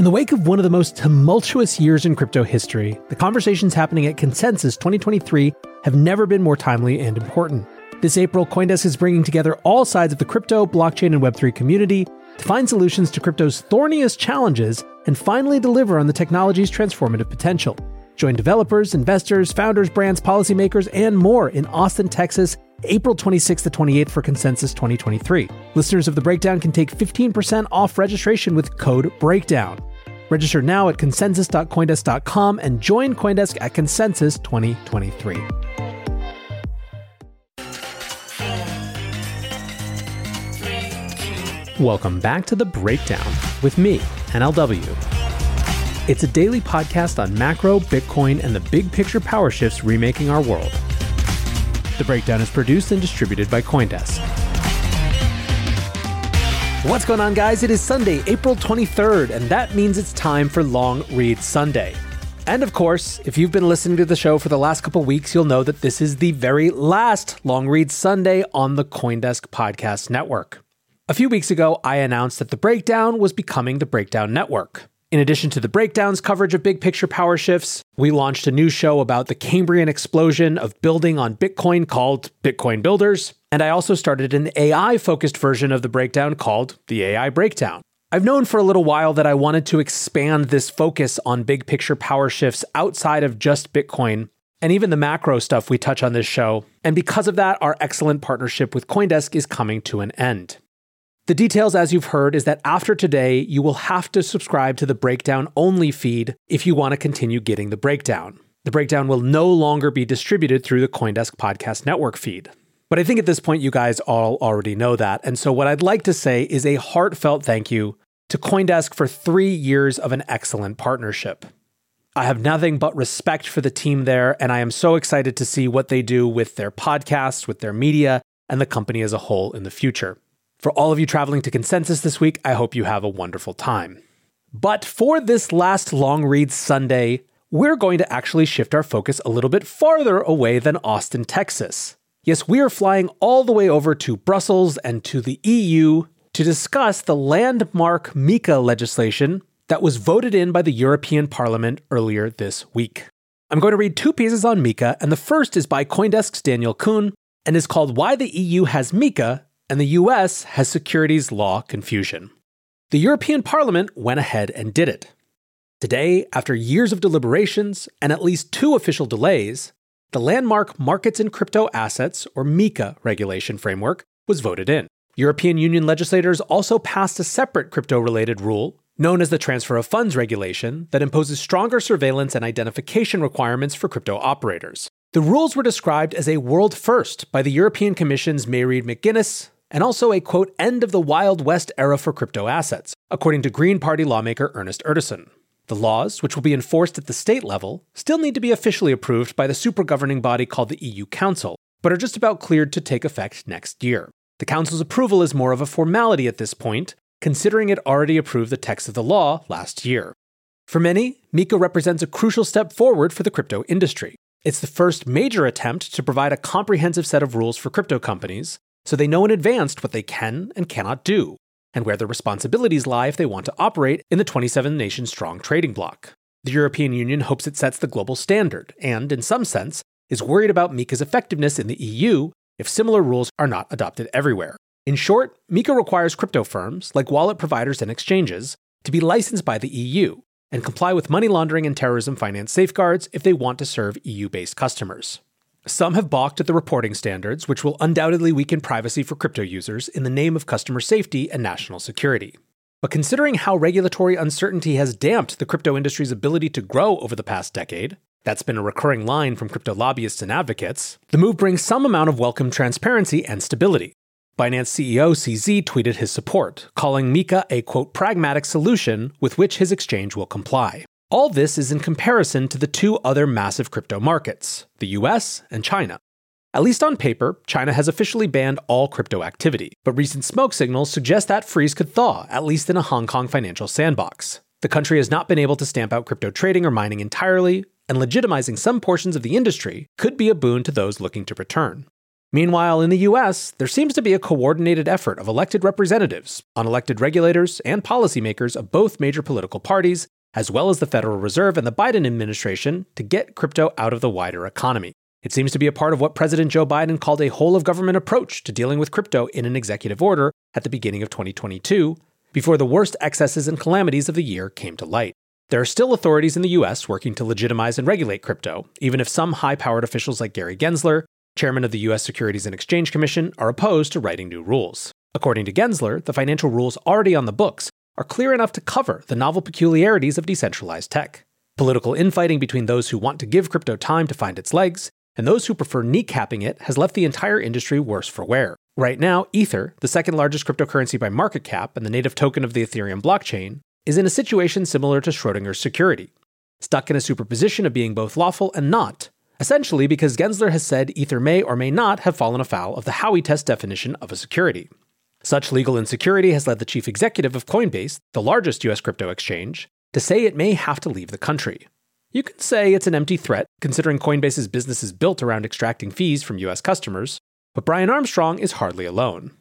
In the wake of one of the most tumultuous years in crypto history, the conversations happening at Consensus 2023 have never been more timely and important. This April, Coindesk is bringing together all sides of the crypto, blockchain, and Web3 community to find solutions to crypto's thorniest challenges and finally deliver on the technology's transformative potential. Join developers, investors, founders, brands, policymakers, and more in Austin, Texas, April 26th to 28th for Consensus 2023. Listeners of The Breakdown can take 15% off registration with code BREAKDOWN. Register now at consensus.coindesk.com and join Coindesk at Consensus 2023. Welcome back to The Breakdown with me, NLW. It's a daily podcast on macro, Bitcoin, and the big picture power shifts remaking our world. The Breakdown is produced and distributed by Coindesk. What's going on, guys? It is Sunday, April 23rd, and that means it's time for Long Read Sunday. And of course, if you've been listening to the show for the last couple weeks, you'll know that this is the very last Long Read Sunday on the Coindesk Podcast Network. A few weeks ago, I announced that the Breakdown was becoming the Breakdown Network. In addition to the breakdowns coverage of big picture power shifts, we launched a new show about the Cambrian explosion of building on Bitcoin called Bitcoin Builders. And I also started an AI focused version of the breakdown called the AI Breakdown. I've known for a little while that I wanted to expand this focus on big picture power shifts outside of just Bitcoin and even the macro stuff we touch on this show. And because of that, our excellent partnership with Coindesk is coming to an end. The details, as you've heard, is that after today, you will have to subscribe to the Breakdown only feed if you want to continue getting the breakdown. The breakdown will no longer be distributed through the Coindesk Podcast Network feed. But I think at this point, you guys all already know that. And so, what I'd like to say is a heartfelt thank you to Coindesk for three years of an excellent partnership. I have nothing but respect for the team there, and I am so excited to see what they do with their podcasts, with their media, and the company as a whole in the future. For all of you traveling to Consensus this week, I hope you have a wonderful time. But for this last long read Sunday, we're going to actually shift our focus a little bit farther away than Austin, Texas. Yes, we are flying all the way over to Brussels and to the EU to discuss the landmark MiCA legislation that was voted in by the European Parliament earlier this week. I'm going to read two pieces on MiCA, and the first is by Coindesk's Daniel Kuhn and is called Why the EU Has MiCA and the US has securities law confusion. The European Parliament went ahead and did it. Today, after years of deliberations and at least two official delays, the landmark Markets in Crypto Assets, or MiCA, regulation framework was voted in. European Union legislators also passed a separate crypto related rule, known as the Transfer of Funds Regulation, that imposes stronger surveillance and identification requirements for crypto operators. The rules were described as a world first by the European Commission's Mairead McGuinness, and also a quote, end of the Wild West era for crypto assets, according to Green Party lawmaker Ernest Urtasun. The laws, which will be enforced at the state level, still need to be officially approved by the super governing body called the EU Council, but are just about cleared to take effect next year. The Council's approval is more of a formality at this point, considering it already approved the text of the law last year. For many, MiCA represents a crucial step forward for the crypto industry. It's the first major attempt to provide a comprehensive set of rules for crypto companies, so they know in advance what they can and cannot do, and where their responsibilities lie if they want to operate in the 27 nation strong trading bloc. The European Union hopes it sets the global standard, and, in some sense, is worried about MiCA's effectiveness in the EU if similar rules are not adopted everywhere. In short, MiCA requires crypto firms, like wallet providers and exchanges, to be licensed by the EU and comply with money laundering and terrorism finance safeguards if they want to serve EU based customers. Some have balked at the reporting standards, which will undoubtedly weaken privacy for crypto users in the name of customer safety and national security. But considering how regulatory uncertainty has damped the crypto industry's ability to grow over the past decade, that's been a recurring line from crypto lobbyists and advocates, the move brings some amount of welcome transparency and stability. Binance CEO CZ tweeted his support, calling MiCA a quote pragmatic solution with which his exchange will comply. All this is in comparison to the two other massive crypto markets, the US and China. At least on paper, China has officially banned all crypto activity, but recent smoke signals suggest that freeze could thaw, at least in a Hong Kong financial sandbox. The country has not been able to stamp out crypto trading or mining entirely, and legitimizing some portions of the industry could be a boon to those looking to return. Meanwhile, in the US, there seems to be a coordinated effort of elected representatives, unelected regulators, and policymakers of both major political parties, as well as the Federal Reserve and the Biden administration, to get crypto out of the wider economy. It seems to be a part of what President Joe Biden called a whole of government approach to dealing with crypto in an executive order at the beginning of 2022, before the worst excesses and calamities of the year came to light. There are still authorities in the US working to legitimize and regulate crypto, even if some high powered officials like Gary Gensler, chairman of the US Securities and Exchange Commission, are opposed to writing new rules. According to Gensler, the financial rules already on the books are clear enough to cover the novel peculiarities of decentralized tech. Political infighting between those who want to give crypto time to find its legs and those who prefer kneecapping it has left the entire industry worse for wear. Right now, Ether, the second largest cryptocurrency by market cap and the native token of the Ethereum blockchain, is in a situation similar to Schrodinger's security, stuck in a superposition of being both lawful and not, essentially because Gensler has said Ether may or may not have fallen afoul of the Howey test definition of a security. Such legal insecurity has led the chief executive of Coinbase, the largest US crypto exchange, to say it may have to leave the country. You can say it's an empty threat, considering Coinbase's business is built around extracting fees from US customers, but Brian Armstrong is hardly alone.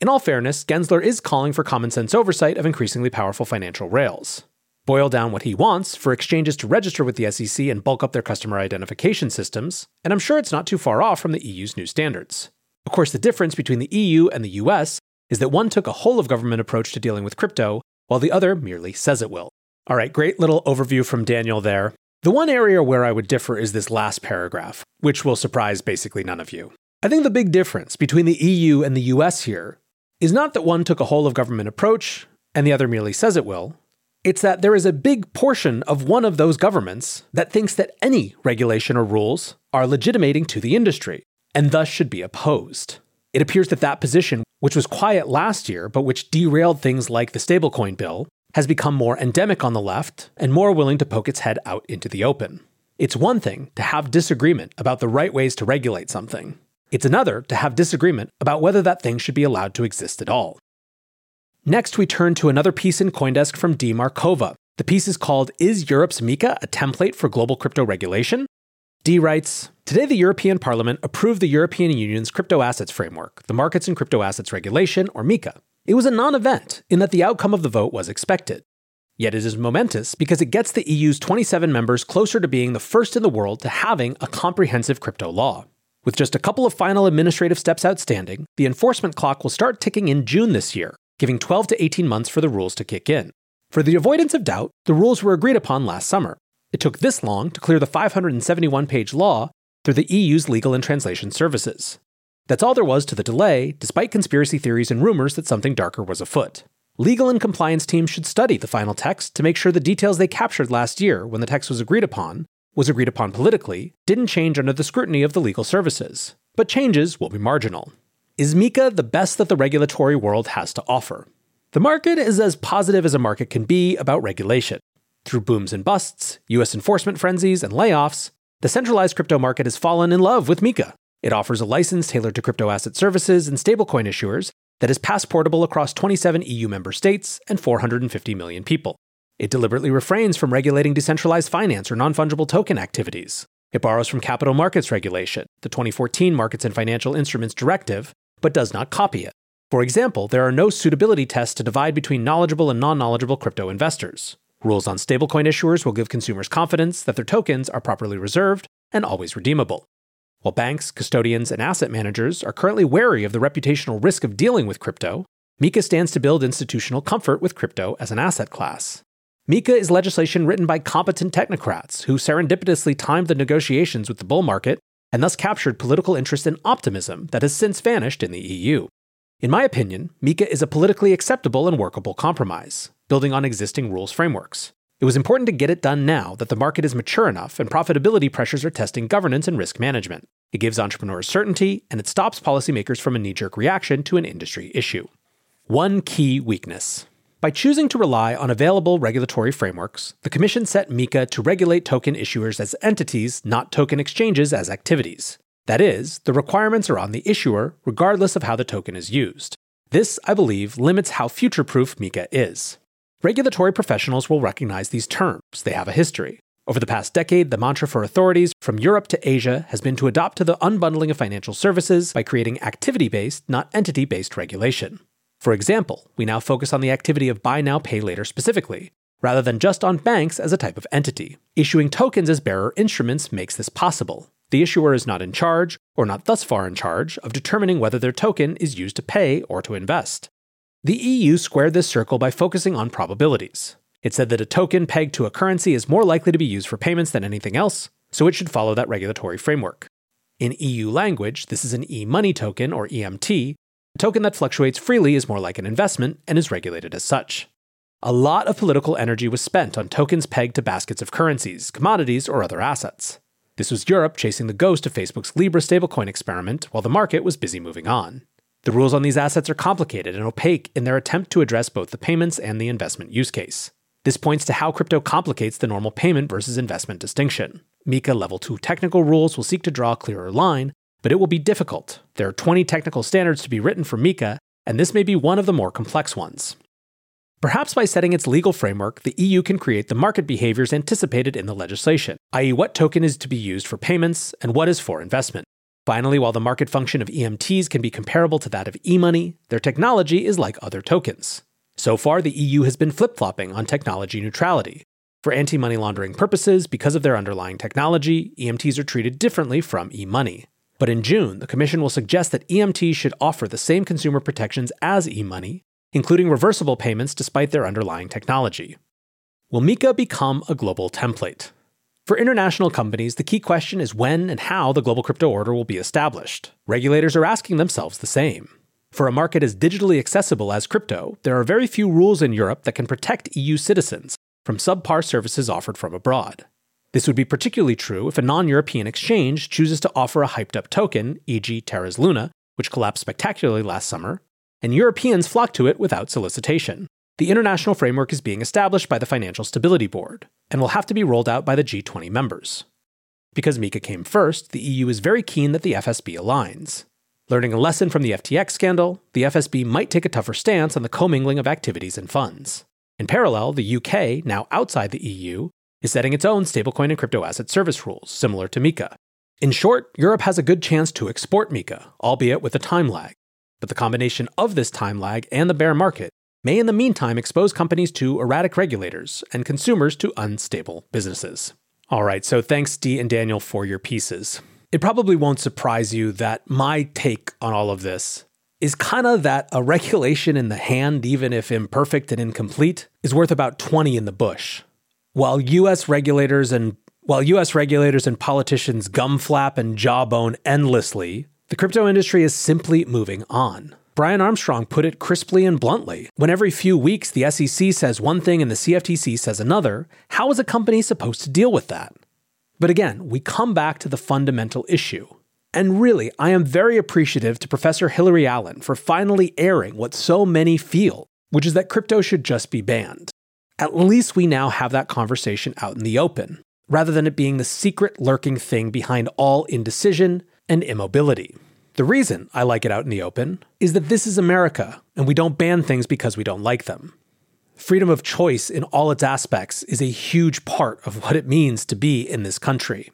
In all fairness, Gensler is calling for common sense oversight of increasingly powerful financial rails. Boil down what he wants for exchanges to register with the SEC and bulk up their customer identification systems, and I'm sure it's not too far off from the EU's new standards. Of course, the difference between the EU and the US is that one took a whole of government approach to dealing with crypto, while the other merely says it will. All right, great little overview from Daniel there. The one area where I would differ is this last paragraph, which will surprise basically none of you. I think the big difference between the EU and the US here is not that one took a whole of government approach and the other merely says it will. It's that there is a big portion of one of those governments that thinks that any regulation or rules are legitimating to the industry and thus should be opposed. It appears that that position, which was quiet last year but which derailed things like the stablecoin bill, has become more endemic on the left and more willing to poke its head out into the open. It's one thing to have disagreement about the right ways to regulate something. It's another to have disagreement about whether that thing should be allowed to exist at all. Next, we turn to another piece in Coindesk from Dea Markova. The piece is called Is Europe's MiCA a Template for Global Crypto Regulation? Dea writes Today, the European Parliament approved the European Union's Crypto Assets Framework, the Markets and Crypto Assets Regulation, or MiCA. It was a non event in that the outcome of the vote was expected. Yet it is momentous because it gets the EU's 27 members closer to being the first in the world to having a comprehensive crypto law. With just a couple of final administrative steps outstanding, the enforcement clock will start ticking in June this year, giving 12 to 18 months for the rules to kick in. For the avoidance of doubt, the rules were agreed upon last summer. It took this long to clear the 571 page law through the EU's legal and translation services. That's all there was to the delay, despite conspiracy theories and rumors that something darker was afoot. Legal and compliance teams should study the final text to make sure the details they captured last year when the text was agreed upon was agreed upon politically, didn't change under the scrutiny of the legal services, but changes will be marginal. Is MiCA the best that the regulatory world has to offer? The market is as positive as a market can be about regulation. Through booms and busts, US enforcement frenzies, and layoffs, the centralized crypto market has fallen in love with MiCA. It offers a license tailored to crypto asset services and stablecoin issuers that is passportable across 27 EU member states and 450 million people. It deliberately refrains from regulating decentralized finance or non fungible token activities. It borrows from capital markets regulation, the 2014 Markets and Financial Instruments Directive, but does not copy it. For example, there are no suitability tests to divide between knowledgeable and non knowledgeable crypto investors. Rules on stablecoin issuers will give consumers confidence that their tokens are properly reserved and always redeemable. While banks, custodians, and asset managers are currently wary of the reputational risk of dealing with crypto, MiCA stands to build institutional comfort with crypto as an asset class. MiCA is legislation written by competent technocrats who serendipitously timed the negotiations with the bull market and thus captured political interest and optimism that has since vanished in the EU. In my opinion, MiCA is a politically acceptable and workable compromise, building on existing rules frameworks. It was important to get it done now that the market is mature enough and profitability pressures are testing governance and risk management. It gives entrepreneurs certainty and it stops policymakers from a knee jerk reaction to an industry issue. One key weakness by choosing to rely on available regulatory frameworks, the Commission set MiCA to regulate token issuers as entities, not token exchanges as activities. That is, the requirements are on the issuer, regardless of how the token is used. This, I believe, limits how future proof MiCA is. Regulatory professionals will recognize these terms, they have a history. Over the past decade, the mantra for authorities from Europe to Asia has been to adopt to the unbundling of financial services by creating activity based, not entity based regulation. For example, we now focus on the activity of buy now, pay later specifically, rather than just on banks as a type of entity. Issuing tokens as bearer instruments makes this possible. The issuer is not in charge, or not thus far in charge, of determining whether their token is used to pay or to invest. The EU squared this circle by focusing on probabilities. It said that a token pegged to a currency is more likely to be used for payments than anything else, so it should follow that regulatory framework. In EU language, this is an e money token, or EMT. A token that fluctuates freely is more like an investment and is regulated as such. A lot of political energy was spent on tokens pegged to baskets of currencies, commodities, or other assets. This was Europe chasing the ghost of Facebook's Libra stablecoin experiment while the market was busy moving on. The rules on these assets are complicated and opaque in their attempt to address both the payments and the investment use case. This points to how crypto complicates the normal payment versus investment distinction. MiCA Level 2 technical rules will seek to draw a clearer line, but it will be difficult. There are 20 technical standards to be written for MiCA, and this may be one of the more complex ones. Perhaps by setting its legal framework, the EU can create the market behaviors anticipated in the legislation, i.e., what token is to be used for payments and what is for investment. Finally, while the market function of EMTs can be comparable to that of e money, their technology is like other tokens. So far, the EU has been flip flopping on technology neutrality. For anti money laundering purposes, because of their underlying technology, EMTs are treated differently from e money. But in June, the Commission will suggest that EMTs should offer the same consumer protections as e money, including reversible payments despite their underlying technology. Will MiCA become a global template? For international companies, the key question is when and how the global crypto order will be established. Regulators are asking themselves the same. For a market as digitally accessible as crypto, there are very few rules in Europe that can protect EU citizens from subpar services offered from abroad. This would be particularly true if a non European exchange chooses to offer a hyped up token, e.g., Terra's Luna, which collapsed spectacularly last summer, and Europeans flock to it without solicitation. The international framework is being established by the Financial Stability Board and will have to be rolled out by the G20 members. Because MiCA came first, the EU is very keen that the FSB aligns. Learning a lesson from the FTX scandal, the FSB might take a tougher stance on the commingling of activities and funds. In parallel, the UK, now outside the EU, is setting its own stablecoin and crypto asset service rules, similar to MiCA. In short, Europe has a good chance to export MiCA, albeit with a time lag. But the combination of this time lag and the bear market may in the meantime expose companies to erratic regulators and consumers to unstable businesses. All right, so thanks, Dea and Daniel, for your pieces. It probably won't surprise you that my take on all of this is kind of that a regulation in the hand, even if imperfect and incomplete, is worth about 20 in the bush. While US regulators and while US regulators and politicians gumflap and jawbone endlessly, the crypto industry is simply moving on. Brian Armstrong put it crisply and bluntly. When every few weeks the SEC says one thing and the CFTC says another, how is a company supposed to deal with that? But again, we come back to the fundamental issue. And really, I am very appreciative to Professor Hilary Allen for finally airing what so many feel, which is that crypto should just be banned. At least we now have that conversation out in the open, rather than it being the secret lurking thing behind all indecision and immobility. The reason I like it out in the open is that this is America, and we don't ban things because we don't like them freedom of choice in all its aspects is a huge part of what it means to be in this country.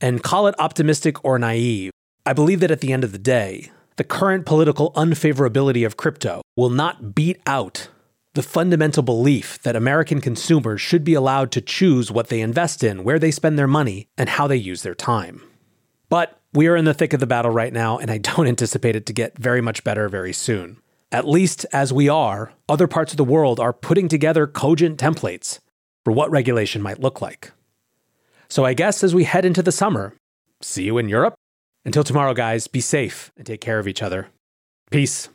And call it optimistic or naive, I believe that at the end of the day, the current political unfavorability of crypto will not beat out the fundamental belief that American consumers should be allowed to choose what they invest in, where they spend their money, and how they use their time. But we are in the thick of the battle right now, and I don't anticipate it to get very much better very soon at least as we are, other parts of the world are putting together cogent templates for what regulation might look like. So I guess as we head into the summer, see you in Europe. Until tomorrow, guys, be safe and take care of each other. Peace.